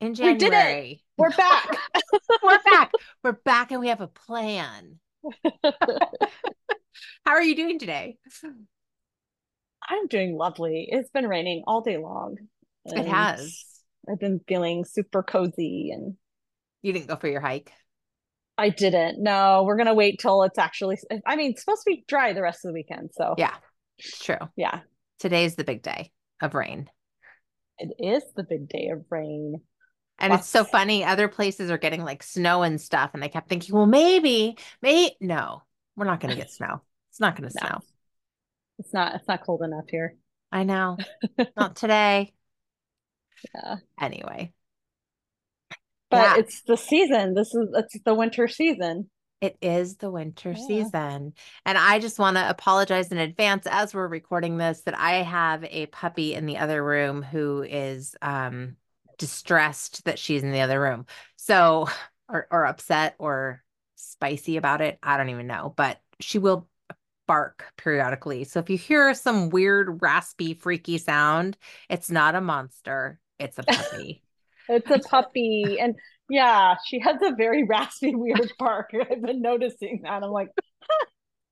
in January. We did it. We're back. We're back. We're back and we have a plan. How are you doing today? I'm doing lovely. It's been raining all day long. It has. I've been feeling super cozy and You didn't go for your hike. I didn't. No, we're gonna wait till it's actually I mean, it's supposed to be dry the rest of the weekend. So Yeah, it's true. yeah. Today's the big day of rain. It is the big day of rain. And it's so funny. Other places are getting like snow and stuff. And I kept thinking, well, maybe, maybe, no, we're not going to get snow. It's not going to No. snow. It's not it's not cold enough here. I know. not today. Yeah. Anyway, But it's the season. This is it's the winter season. it is the winter Yeah. season. And I just want to apologize in advance as we're recording this that I have a puppy in the other room who is um distressed that she's in the other room. So, or, or upset or spicy about it. I don't even know, but she will bark periodically. So if you hear some weird, raspy, freaky sound, it's not a monster, it's a puppy. It's a puppy. and yeah, she has a very raspy, weird bark. I've been noticing that. I'm like,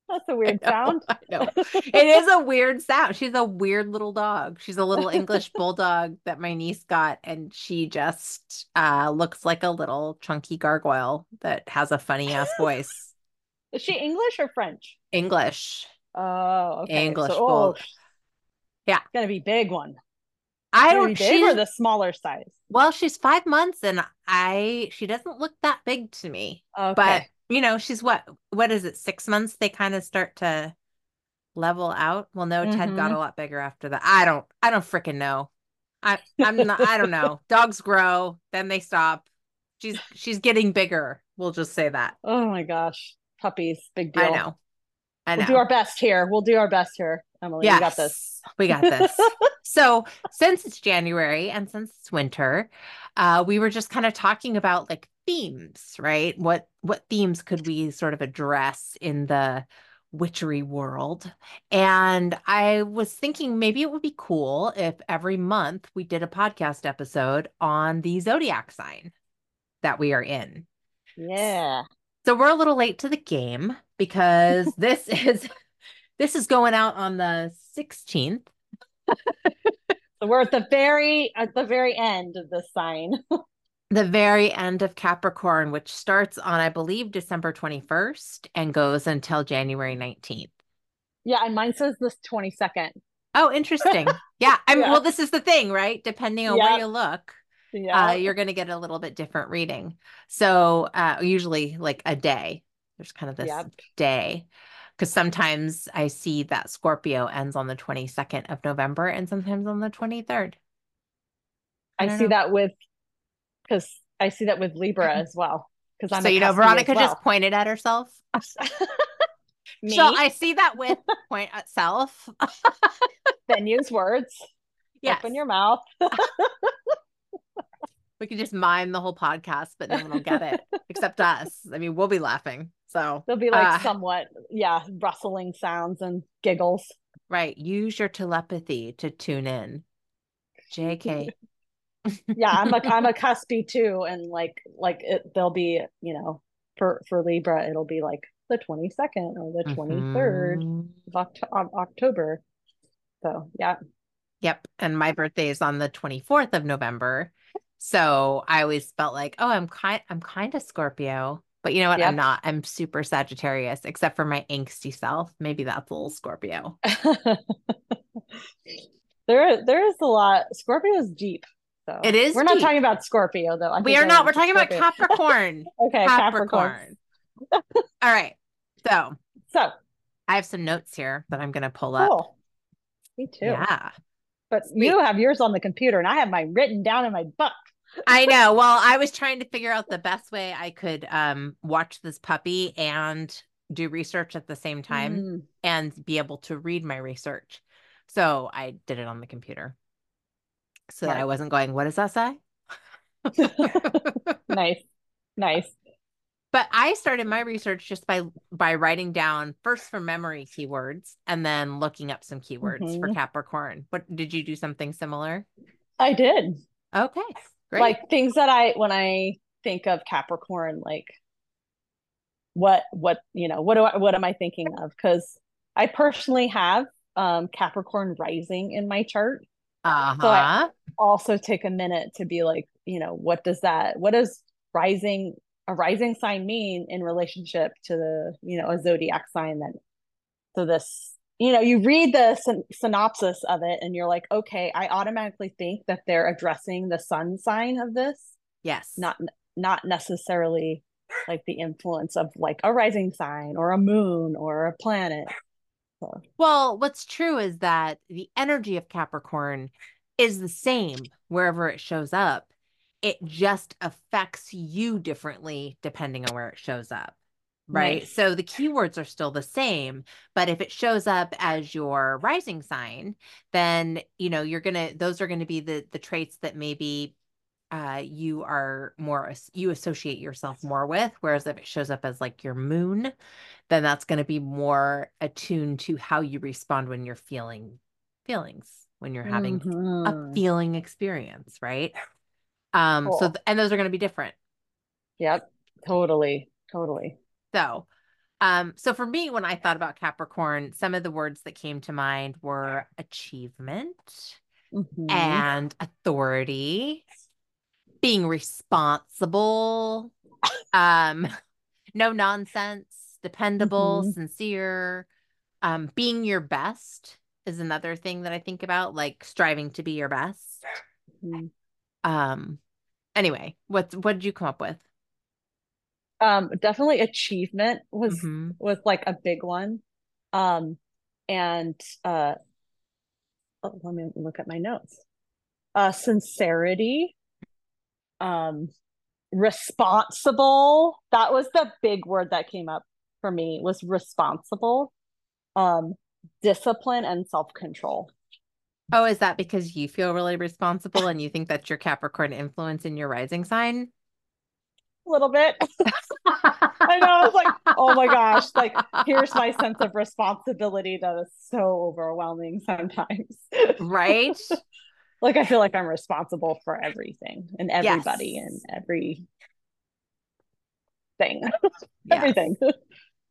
that's a weird I know, sound. I know. It is a weird sound. She's a weird little dog. She's a little English bulldog that my niece got, and she just uh, looks like a little chunky gargoyle that has a funny ass voice. Is she English or French? English. Oh, okay. English So, oh. Yeah. It's gonna be big one. I don't. big or She's, the smaller size. well, she's five months, and I. She doesn't look that big to me. Okay. but you know she's what what is it six months they kind of start to level out well no ted got a lot bigger after that i don't i don't freaking know i i'm not i don't know dogs grow then they stop she's she's getting bigger we'll just say that oh my gosh, puppies, big deal. i know i know We'll do our best here. We'll do our best here, Emily. Yes. We got this. We got this so since it's january and since it's winter uh we were just kind of talking about like themes right what what themes could we sort of address in the witchery world and i was thinking maybe it would be cool if every month we did a podcast episode on the zodiac sign that we are in Yeah. so we're a little late to the game because this is this is going out on the 16th So we're at the very at the very end of the sign. the very end of Capricorn, which starts on, I believe, December 21st and goes until January 19th. yeah, and mine says this 22nd. Oh, interesting. Yeah. I mean, Yeah. well, this is the thing, right? Depending on where you look, Yeah. uh, you're going to get a little bit different reading. So, uh, usually like a day, there's kind of this Yep. day. Because sometimes I see that Scorpio ends on the 22nd of November and sometimes on the 23rd. I, don't see know. that with because I see that with Libra as well. Because I'm so, you know, Veronica just pointed at herself. me So I see that with point at self. then use words. Yes. Open your mouth. We could just mime the whole podcast, but no one will get it except us. I mean, we'll be laughing. So, There'll be like uh, somewhat, yeah, rustling sounds and giggles. right. Use your telepathy to tune in. JK. Yeah, I'm a I'm a cuspy too, and like like it, they'll be you know for for Libra it'll be like the 22nd or the 23rd Mhm. of, Oct- of October. So yeah, Yep. And my birthday is on the 24th of November. So I always felt like, oh, I'm kind I'm kind of Scorpio. But you know what? I'm not. I'm super Sagittarius, except for my angsty self. Maybe that's a little Scorpio. there there is a lot. Scorpio is deep. It is We're not talking about Scorpio though. I We are not. We're talking about Capricorn. Okay, Capricorn. Capricorn. All right. So So I have some notes here that I'm going to pull up. cool. Me too. Yeah. But Sweet. you have yours on the computer, and I have mine written down in my book. I know. Well, I was trying to figure out the best way I could um watch this puppy and do research at the same time Mm, and be able to read my research. So I did it on the computer. So that I wasn't going, what does that say? nice. Nice. But I started my research just by by writing down first from memory keywords and then looking up some keywords for Mhm. Capricorn. What did you do something similar? I did. Okay. Great. Like things that I when I think of Capricorn, like what what you know, what do I what am I thinking of? Because I personally have um Capricorn rising in my chart. uh-huh. so I- Also take a minute to be like, you know, what does that what does rising a rising sign mean in relationship to the, you know, a zodiac sign that so this you know you read the syn- synopsis of it and you're like okay i automatically think that they're addressing the sun sign of this. Yes. not not necessarily like the influence of like a rising sign or a moon or a planet. So, Well, what's true is that the energy of Capricorn is the same wherever it shows up. It just affects you differently depending on where it shows up. Right. Nice. So the keywords are still the same, but if it shows up as your rising sign, then you know you're gonna those are gonna be the the traits that maybe uh you are more you associate yourself more with. Whereas if it shows up as like your moon, then that's going to be more attuned to how you respond when you're feeling feelings when you're having a Mhm. feeling experience right um so th- and those are going to be different yep totally totally so um so for me when i thought about capricorn some of the words that came to mind were achievement Mhm. and authority being responsible um no nonsense dependable Mhm. sincere um being your best is another thing that i think about like striving to be your best. Mhm. um anyway what's what did you come up with? Um definitely achievement was Mhm. was like a big one. Um and uh oh, let me look at my notes. Uh sincerity um responsible that was the big word that came up for me was responsible. Um discipline and self-control oh is that because you feel really responsible and you think that's your capricorn influence in your rising sign a little bit i know i was like oh my gosh like here's my sense of responsibility that is so overwhelming sometimes right like I feel like I'm responsible for everything and everybody Yes. and every thing. Yes. Everything.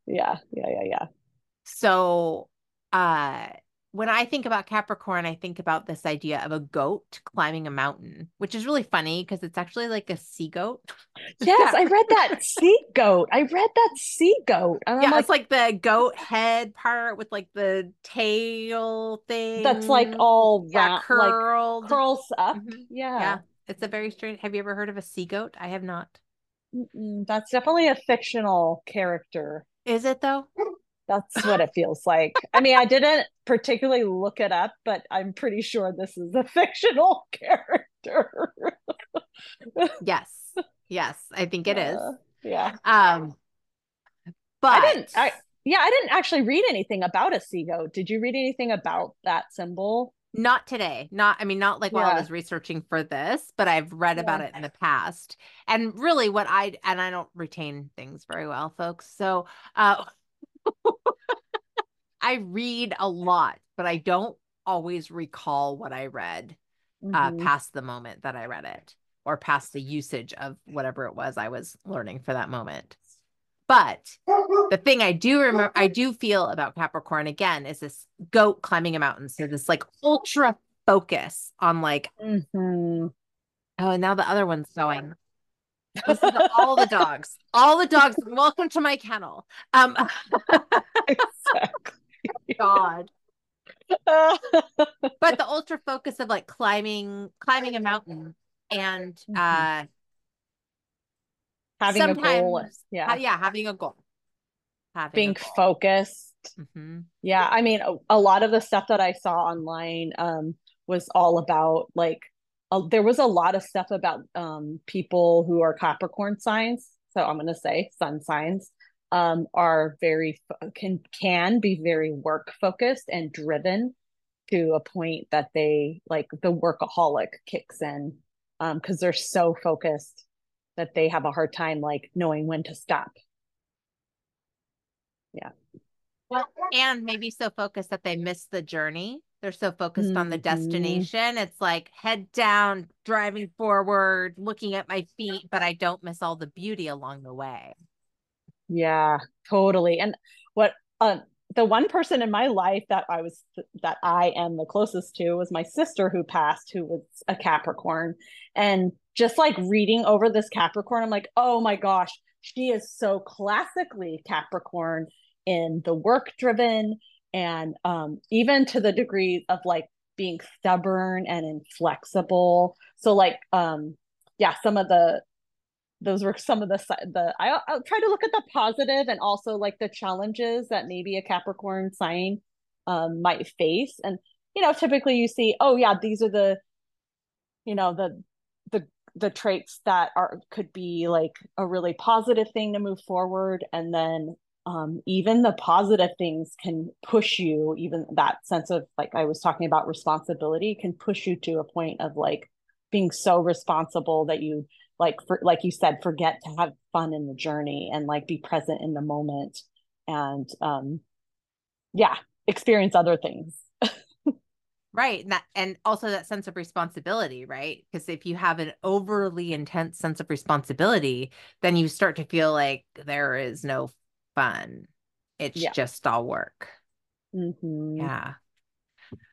yeah, yeah, yeah, yeah. So, uh, when I think about Capricorn, I think about this idea of a goat climbing a mountain, which is really funny because it's actually like a sea goat. Yes, I read that sea goat. I read that sea goat. And yeah, like, it's like the goat head part with like the tail thing. that's like all yeah, curled. like curls up. Mhm. Yeah. Yeah, it's a very strange. Have you ever heard of a sea goat? I have not. Mm-mm, that's definitely a fictional character. Is it though? That's what it feels like. I mean, I didn't particularly look it up, but I'm pretty sure this is a fictional character. Yes. Yes, I think it is. Uh, yeah. Um, but I didn't. I yeah, I didn't actually read anything about a sea goat. Did you read anything about that symbol? Not today. Not, I mean, not like while I was researching for this, but I've read about it in the past. And really, what I, and I don't retain things very well, folks. So, uh, I read a lot, but I don't always recall what I read uh, Mhm. past the moment that I read it or past the usage of whatever it was I was learning for that moment. But the thing I do remember, I do feel about Capricorn again is this goat climbing a mountain. So this like ultra focus on like, Mhm. oh, and now the other one's going. All the dogs, all the dogs. Welcome to my kennel. Um, Exactly. God. But the ultra focus of like climbing, climbing a mountain, and Mhm. uh, Having a goal. Yeah. ha- yeah, having a goal, having a Being goal. focused. Mhm. Yeah. I mean, a, a lot of the stuff that I saw online um was all about like uh, there was a lot of stuff about um, people who are Capricorn signs. So I'm going to say sun signs um, are very can can be very work focused and driven to a point that they like the workaholic kicks in um because um, they're so focused that they have a hard time like knowing when to stop. Yeah. Well, and maybe so focused that they miss the journey. They're so focused mm-hmm. on the mm-hmm. destination. It's like head down, driving forward, looking at my feet, but I don't miss all the beauty along the way. Yeah, totally. And what uh, the one person in my life that I was that I am the closest to was my sister who passed, who was a Capricorn. And just like reading over this Capricorn, I'm like, oh my gosh, she is so classically Capricorn in the work driven and um, even to the degree of like being stubborn and inflexible. So like um yeah, some of the those were some of the the I, I'll try to look at the positive and also like the challenges that maybe a Capricorn sign um, might face. And you know, typically you see, oh yeah, these are the you know the the the traits that are could be like a really positive thing to move forward, and then um, even the positive things can push you. Even that sense of like I was talking about responsibility can push you to a point of like being so responsible that you like for like you said forget to have fun in the journey and like be present in the moment and um yeah experience other things. Right and that and also that sense of responsibility right? Because if you have an overly intense sense of responsibility then you start to feel like there is no fun. It's yeah. just all work. Mm-hmm. yeah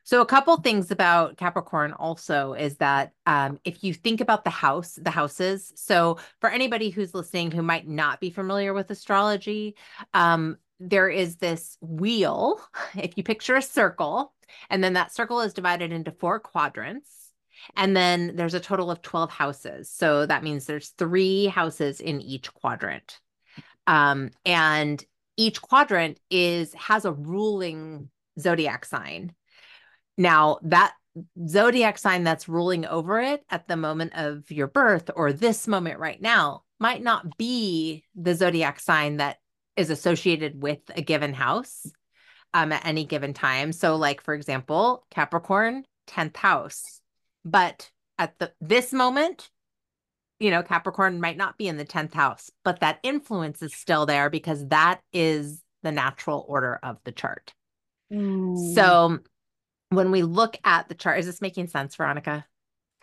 so a couple things about Capricorn also is that um, if you think about the house, the houses. So for anybody who's listening who might not be familiar with astrology, um, there is this wheel. If you picture a circle, and then that circle is divided into four quadrants. And then there's a total of 12 houses. So that means there's three houses in each quadrant. Um, and each quadrant is has a ruling zodiac sign. Now, that zodiac sign that's ruling over it at the moment of your birth or this moment right now might not be the zodiac sign that is associated with a given house um, at any given time. So, like for example, Capricorn, 10th house. But at the this moment, you know, Capricorn might not be in the 10th house, but that influence is still there because that is the natural order of the chart. Mm. So when we look at the chart, is this making sense, Veronica?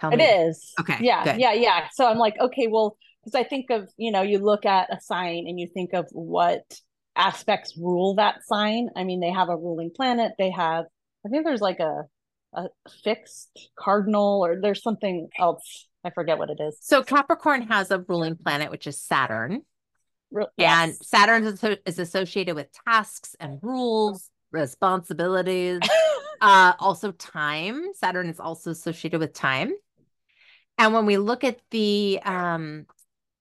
Tell it me. is. Okay. Yeah. Good. Yeah. Yeah. So I'm like, okay, well, because I think of, you know, you look at a sign and you think of what aspects rule that sign. I mean, they have a ruling planet. They have, I think there's like a, a fixed cardinal or there's something else. I forget what it is. So Capricorn has a ruling planet, which is Saturn. Re- and yes. Saturn is, is associated with tasks and rules, responsibilities. Uh, also time. Saturn is also associated with time. And when we look at the um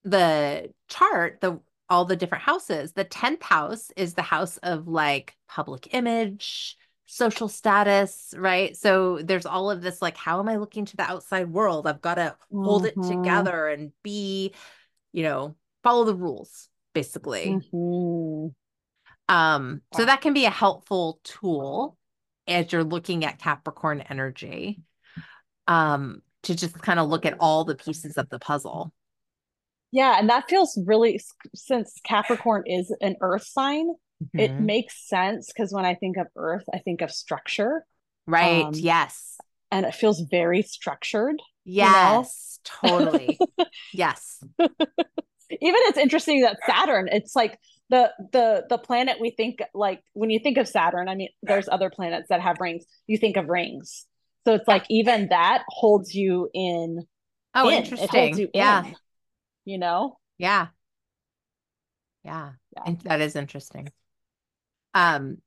the chart, the all the different houses, the 10th house is the house of like public image, social status, right? So there's all of this like, how am I looking to the outside world? I've got to mm-hmm. hold it mm-hmm. together and be, you know, follow the rules, basically. Mm-hmm. Um, so that can be a helpful tool as you're looking at Capricorn energy um, to just kind of look at all the pieces of the puzzle. Yeah, and that feels really since Capricorn is an earth sign, mm-hmm. it makes sense because when I think of earth, I think of structure. Right. Um, yes. And it feels very structured. Yes, you know? totally. yes. Even it's interesting that Saturn, it's like the the the planet we think like when you think of Saturn, I mean, there's other planets that have rings. You think of rings, so it's like even that holds you in. Oh, in. interesting. You yeah. In, you know. Yeah. Yeah. yeah. That is interesting. Um.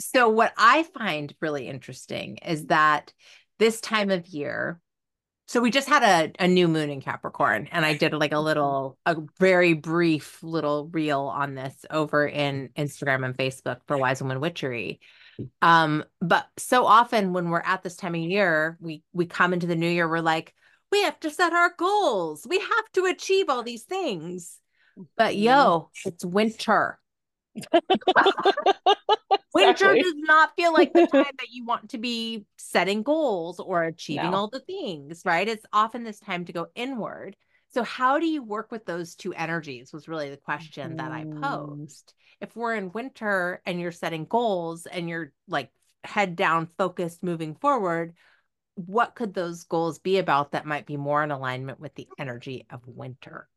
So what I find really interesting is that this time of year so we just had a, a new moon in Capricorn, and I did like a little, a very brief little reel on this over in Instagram and Facebook for Wise Woman Witchery. Um, but so often when we're at this time of year, we we come into the new year, we're like, we have to set our goals. We have to achieve all these things. But yo, it's winter. Winter does not feel like the time that you want to be setting goals or achieving No. all the things, right? It's often this time to go inward. So, how do you work with those two energies? Was really the question that I Mm. posed. If we're in winter and you're setting goals and you're like head down, focused, moving forward, what could those goals be about that might be more in alignment with the energy of winter?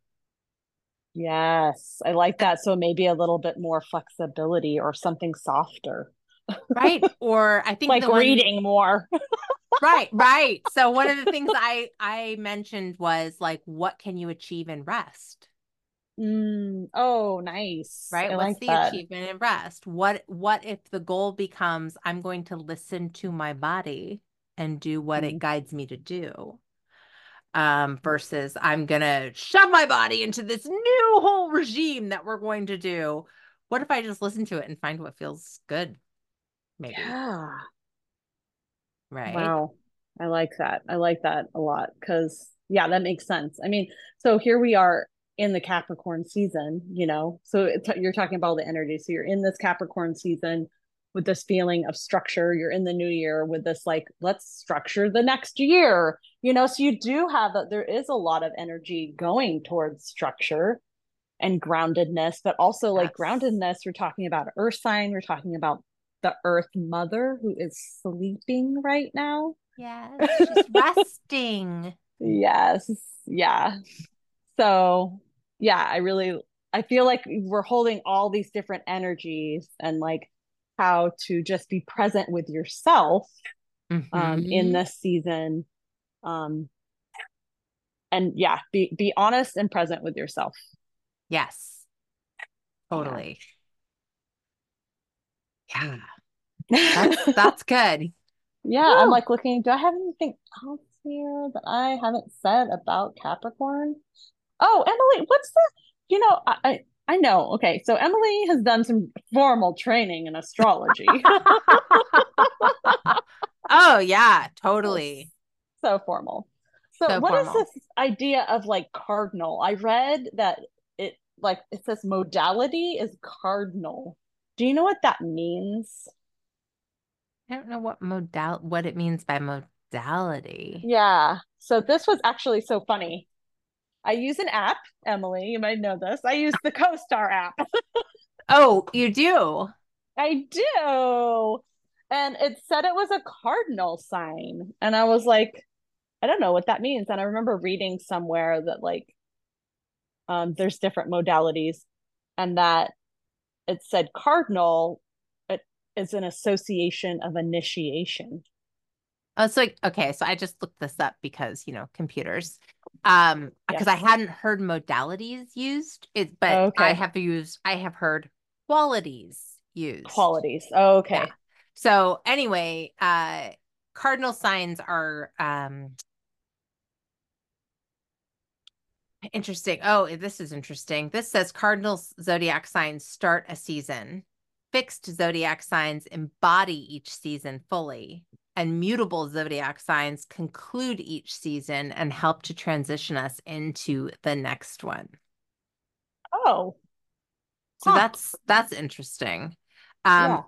Yes, I like that. So maybe a little bit more flexibility or something softer, Right. Or I think like the one- reading more. right right so one of the things i i mentioned was like what can you achieve in rest Mm, oh, nice. right I what's like the that. achievement in rest what what if the goal becomes i'm going to listen to my body and do what it Mm. guides me to do um versus i'm gonna shove my body into this new whole regime that we're going to do what if i just listen to it and find what feels good maybe Yeah. right Wow. I like that. I like that a lot because, yeah, that makes sense. I mean, so here we are in the Capricorn season, you know, so it's, you're talking about the energy. So you're in this Capricorn season with this feeling of structure. You're in the new year with this, like, let's structure the next year, you know, so you do have a, there is a lot of energy going towards structure and groundedness, but also like groundedness. We're talking about earth sign. We're talking about the earth mother who is sleeping right now. yes she's resting Yes. Yeah. So, yeah, I really I feel like we're holding all these different energies and like how to just be present with yourself um in Mhm. this season. Um and yeah, be be honest and present with yourself. Yes. Totally. Yeah. yeah, That's that's good. I'm like looking, do I have anything else here that I haven't said about Capricorn? Oh, Emily, what's the, you know, I, I I know. Okay, so Emily has done some formal training in astrology. oh yeah, totally. So formal. So, So what is formal. this idea of like cardinal? I read that it like it says modality is cardinal. Do you know what that means? I don't know what modal what it means by modality. Yeah. So this was actually so funny. I use an app, Emily, you might know this. I use the CoStar app. Oh, you do? I do. And it said it was a cardinal sign. And I was like, I don't know what that means. And I remember reading somewhere that like um there's different modalities and that it said cardinal it is an association of initiation. Oh, it's like okay, so I just looked this up because you know computers. Um, because I hadn't heard modalities used, it but Okay. I have used I have heard qualities used. Qualities. Okay. Yeah. So anyway, uh cardinal signs are um interesting. Oh, this is interesting. This says cardinal zodiac signs start a season. Fixed zodiac signs embody each season fully. And mutable zodiac signs conclude each season and help to transition us into the next one. Oh, So Huh. that's that's interesting. Um yeah.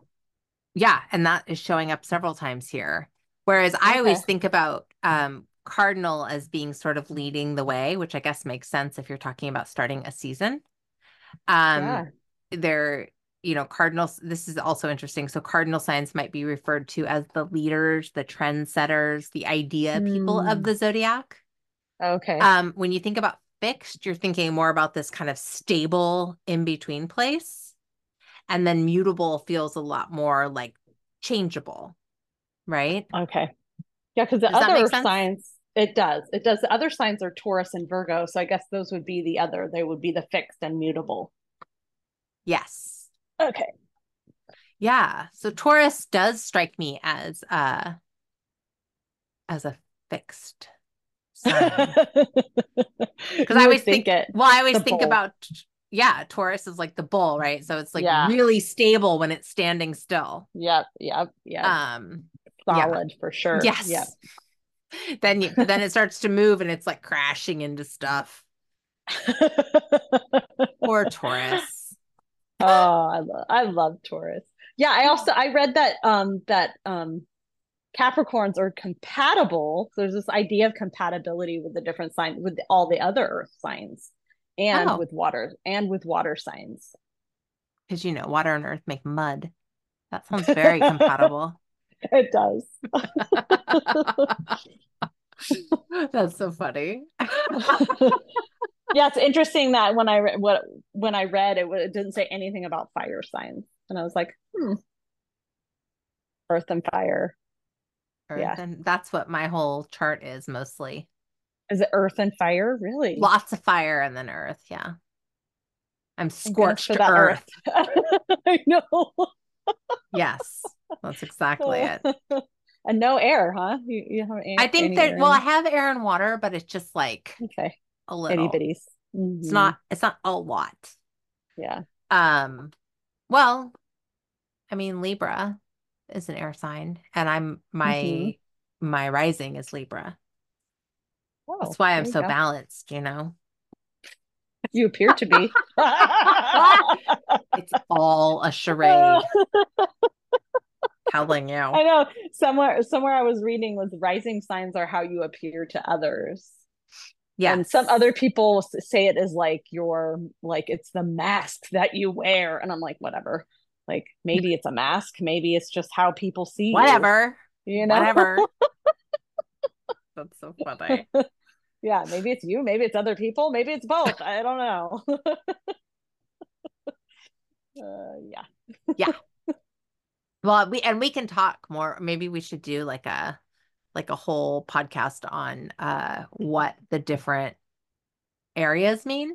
Yeah, and that is showing up several times here. Whereas I always think about um, Cardinal as being sort of leading the way, which I guess makes sense if you're talking about starting a season. Um, Yeah. They're, you know, Cardinals, this is also interesting. So, Cardinal signs might be referred to as the leaders, the trendsetters, the idea people of Hmm. the zodiac. Okay. Um, when you think about fixed, you're thinking more about this kind of stable in between place. And then mutable feels a lot more like changeable, right? Okay. Yeah, because the Does other signs, it does. It does. The other signs are Taurus and Virgo. So I guess those would be the other. They would be the fixed and mutable. Yes. Okay. Yeah. So Taurus does strike me as uh as a fixed sign. Because I always think, it. well, I always think bull. about yeah, Taurus is like the bull, right? So it's like Yeah. really stable when it's standing still. Yep. Yep. Yep. Um yeah. Solid for sure. yes. Yep. Then you then it starts to move and it's like crashing into stuff. Poor Taurus. oh, I love, I love Taurus. Yeah, I also I read that um that um Capricorns are compatible. So there's this idea of compatibility with the different signs with all the other earth signs and Oh. with water and with water signs. Because you know, water and earth make mud. That sounds very compatible. It does. That's so funny. yeah, it's interesting that when I re- what when I read it, it didn't say anything about fire signs, and I was like, hmm, earth and fire. Earth Yeah. and that's what my whole chart is mostly. Is it earth and fire? Really? Lots of fire and then earth. Yeah. I'm scorched that earth. I know. Yes. That's exactly it. and no air, huh? You, you have any, I think that well, I have air and water, but it's just like okay, a little. bitties. It's Mhm. not it's not a lot. Yeah. Um well, I mean Libra is an air sign and I'm my Mhm. my rising is Libra. Oh, That's why I'm so go. balanced, you know. You appear to be. It's all a charade telling you. I know somewhere somewhere I was reading was rising signs are how you appear to others. Yeah. And some other people say it is like your like it's the mask that you wear and I'm like whatever. Like maybe it's a mask, maybe it's just how people see you, whatever. you know. Whatever. That's so funny. yeah, maybe it's you, maybe it's other people, maybe it's both. I don't know. uh, yeah. yeah. Well, we and we can talk more. Maybe we should do like a like a whole podcast on uh what the different areas mean.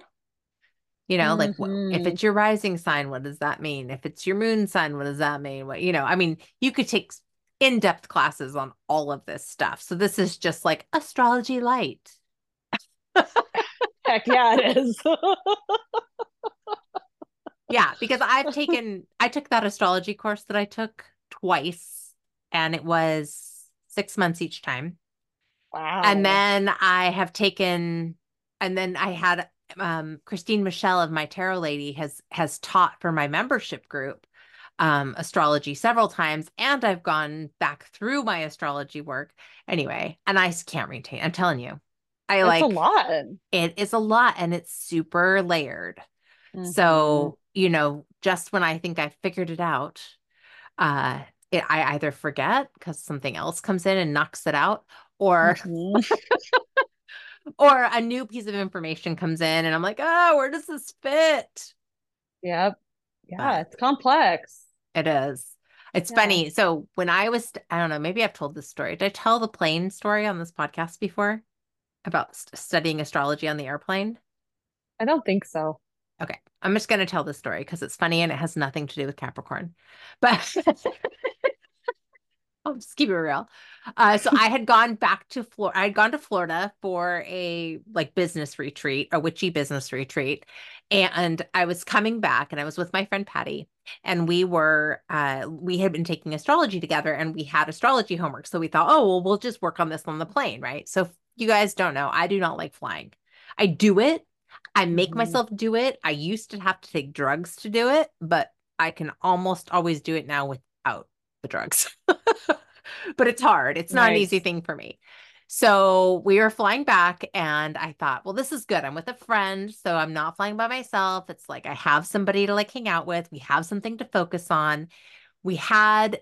You know, like wh- if it's your rising sign, what does that mean? If it's your moon sign, what does that mean? What, you know, I mean, you could take in-depth classes on all of this stuff. So this is just like astrology light. Heck yeah, it is. Yeah, because I've taken I took that astrology course that I took twice and it was 6 months each time. wow. And then I have taken and then I had um Christine Michelle of my tarot lady has has taught for my membership group um astrology several times and I've gone back through my astrology work anyway and I can't retain I'm telling you I it's like a lot. it is a lot and it's super layered Mhm. so, you know, just when I think I figured it out, uh, it, I either forget because something else comes in and knocks it out, or Mhm. or a new piece of information comes in and I'm like, oh, where does this fit? Yep. Yeah, But- it's complex. It is. It's Yeah. funny. So when I was, I don't know, maybe I've told this story. Did I tell the plane story on this podcast before about st- studying astrology on the airplane? I don't think so. Okay, I'm just going to tell this story because it's funny and it has nothing to do with Capricorn. But I'll just keep it real. Uh, so I had gone back to Florida. I had gone to Florida for a like business retreat, a witchy business retreat, and I was coming back, and I was with my friend Patty, and we were uh, we had been taking astrology together, and we had astrology homework. So we thought, oh well, we'll just work on this on the plane, right? So you guys don't know, I do not like flying. I do it. I make Mhm. myself do it. I used to have to take drugs to do it, but I can almost always do it now without the drugs. but it's hard. It's not an easy thing for me. So we were flying back, and I thought, well, this is good. I'm with a friend, so I'm not flying by myself. It's like I have somebody to like hang out with. We have something to focus on. We had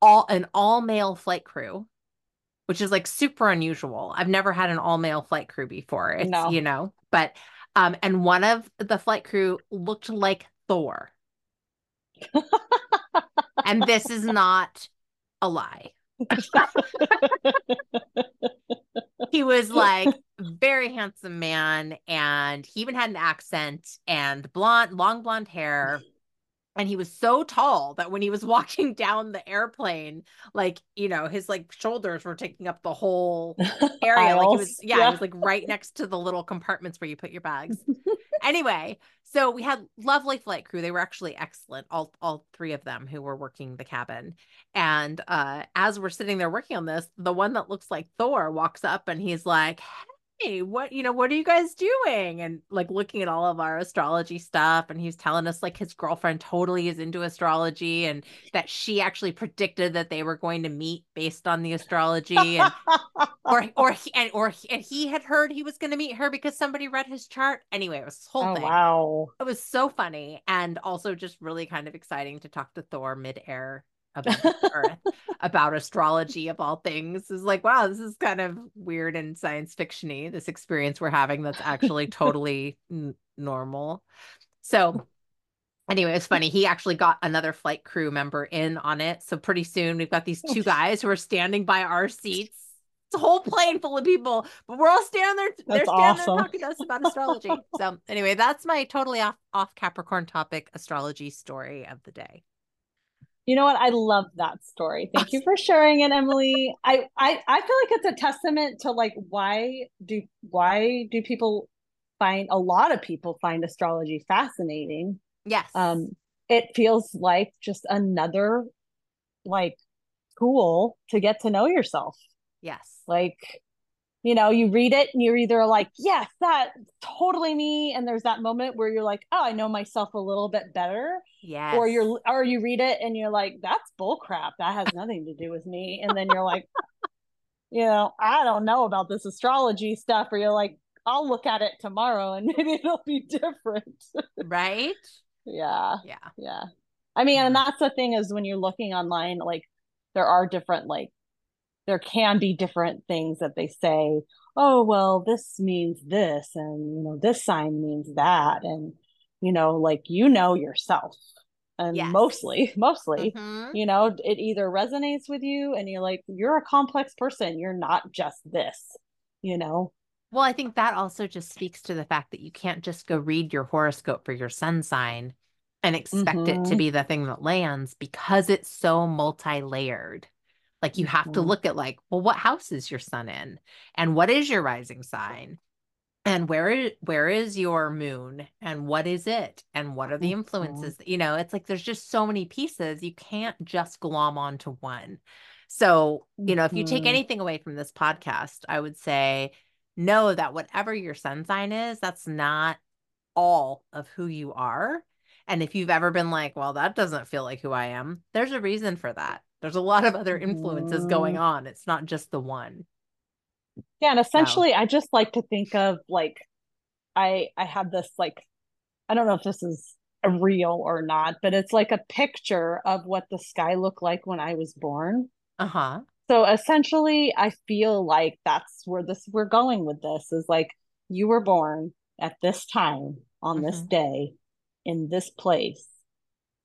all an all male flight crew, which is like super unusual. I've never had an all male flight crew before. It's No. you know, but um, and one of the flight crew looked like Thor, and this is not a lie. he was like very handsome man and he even had an accent and blonde long blonde hair and he was so tall that when he was walking down the airplane like you know his like shoulders were taking up the whole area like he was yeah, yeah. he was like right next to the little compartments where you put your bags. Anyway so we had lovely flight crew. They were actually excellent all all three of them who were working the cabin. And uh as we're sitting there working on this the one that looks like thor walks up and he's like hey, what, you know, what are you guys doing? And like looking at all of our astrology stuff. And he's telling us like his girlfriend totally is into astrology and that she actually predicted that they were going to meet based on the astrology. And, or, or, he, and, or, and he had heard he was going to meet her because somebody read his chart. Anyway, it was this whole oh, thing. Wow. It was so funny and also just really kind of exciting to talk to Thor midair about Earth, about astrology of all things is like, wow, this is kind of weird and science fictiony. This experience we're having that's actually totally n- normal. So anyway, it's funny. He actually got another flight crew member in on it. So pretty soon we've got these two guys who are standing by our seats. It's a whole plane full of people, but we're all standing there. That's they're standing awesome. there talking to us about astrology. so anyway, that's my totally off off Capricorn topic astrology story of the day. You know what? I love that story. Thank you for sharing it, Emily. I, I I feel like it's a testament to like why do why do people find a lot of people find astrology fascinating. Yes. Um it feels like just another like tool to get to know yourself. Yes. Like you know you read it and you're either like yes that totally me and there's that moment where you're like oh i know myself a little bit better yeah or you're or you read it and you're like that's bull crap that has nothing to do with me and then you're like you know i don't know about this astrology stuff or you're like i'll look at it tomorrow and maybe it'll be different. Right? Yeah. Yeah. Yeah. I mean yeah. and that's the thing is when you're looking online like there are different like there can be different things that they say oh well this means this and you know this sign means that and you know like you know yourself and yes. mostly mostly mm-hmm. you know it either resonates with you and you're like you're a complex person you're not just this you know well i think that also just speaks to the fact that you can't just go read your horoscope for your sun sign and expect mm-hmm. it to mm-hmm. be the thing that lands because it's so multi-layered like you have mm-hmm. to look at like, well, what house is your sun in? And what is your rising sign? And where is where is your moon? And what is it? And what are the mm-hmm. influences? Mm-hmm. You know, it's like there's just so many pieces. You can't just glom onto one. So, you know, if you take mm-hmm. anything away from this podcast, I would say know that whatever your sun sign is, that's not all of who you are. And if you've ever been like, well, that doesn't feel like who I am, there's a reason for that. There's a lot of other influences going mm. on. It's not just the one. Yeah, and essentially so. I just like to think of like I I have this like I don't know if this is a real or not, but it's like a picture of what the sky looked like when I was born. Uh-huh. So essentially I feel like that's where this we're going with this is like you were born at this time on mm-hmm. this day in this place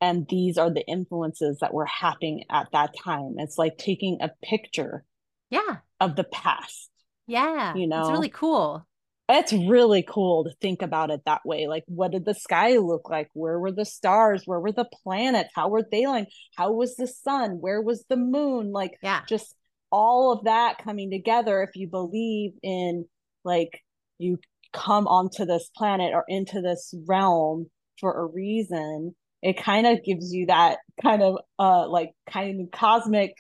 and these are the influences that were happening at that time. It's like taking a picture yeah. of the past yeah. you know? it's really cool. It's really cool to think about it that way. Like what did the sky look like? Where were the stars? Where were the planets? How were they like how was the sun? Where was the moon? Like yeah. just all of that coming together if you believe in like you come onto this planet or into this realm for a reason it kind of gives you that kind of uh like kind of cosmic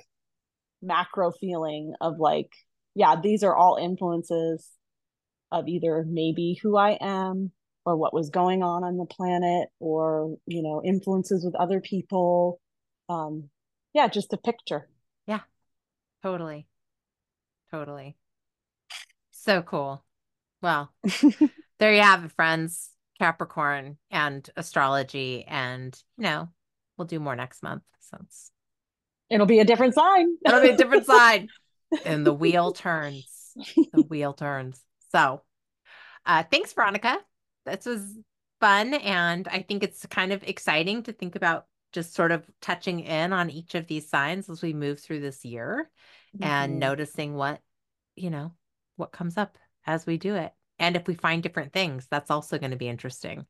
macro feeling of like yeah these are all influences of either maybe who i am or what was going on on the planet or you know influences with other people. Um yeah just a picture. Yeah. Totally. Totally. So cool. Well there you have it friends Capricorn and astrology, and you know, we'll do more next month. So it's it'll be a different sign. it'll be a different sign. and the wheel turns. The wheel turns. So uh thanks, Veronica. This was fun. And I think it's kind of exciting to think about just sort of touching in on each of these signs as we move through this year mm-hmm. and noticing what, you know, what comes up as we do it. And if we find different things, that's also going to be interesting.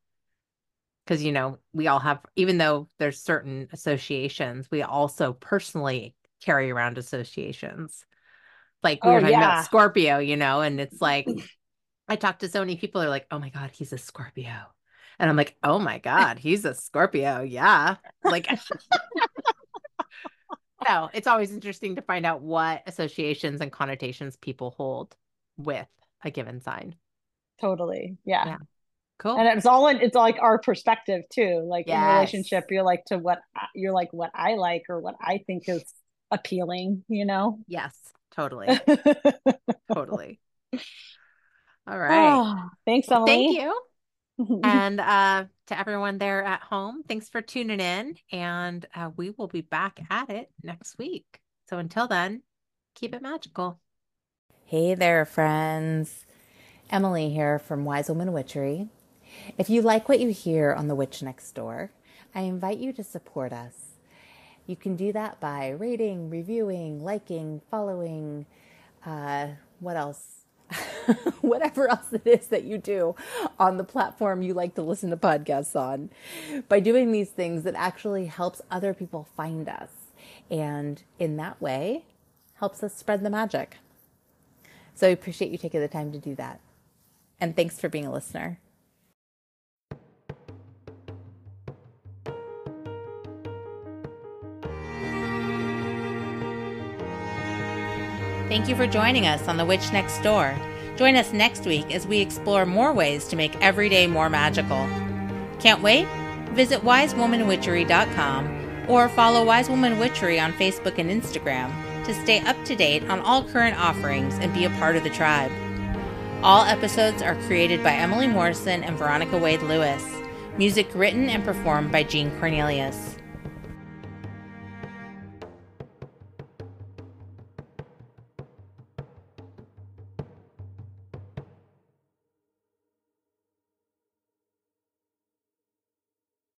because you know we all have even though there's certain associations we also personally carry around associations like we Oh, were talking yeah. about scorpio you know and it's like i talk to so many people are like oh my god he's a scorpio and i'm like oh my god he's a scorpio yeah like so it's always interesting to find out what associations and connotations people hold with a given sign Totally. Yeah. Yeah. cool And it's all in it's like our perspective too. Like in relationship, you're like to what I- you're like what I like or what I think is appealing, you know? yes totally totally all right Ah, thanks, Emily. thank you and uh, to everyone there at home, thanks for tuning in. And uh, we will be back at it next week. So until then, keep it magical. Hey there, friends. Emily here from Wise Woman Witchery. If you like what you hear on The Witch Next Door, I invite you to support us. You can do that by rating, reviewing, liking, following, uh, what else? Whatever else it is that you do on the platform you like to listen to podcasts on. By doing these things, it actually helps other people find us. And in that way, helps us spread the magic. So I appreciate you taking the time to do that. And thanks for being a listener. Thank you for joining us on The Witch Next Door. Join us next week as we explore more ways to make every day more magical. Can't wait? Visit wisewomanwitchery.com or follow Wise Woman Witchery on Facebook and Instagram to stay up to date on all current offerings and be a part of the tribe. All episodes are created by Emily Morrison and Veronica Wade Lewis. Music written and performed by Jean Cornelius.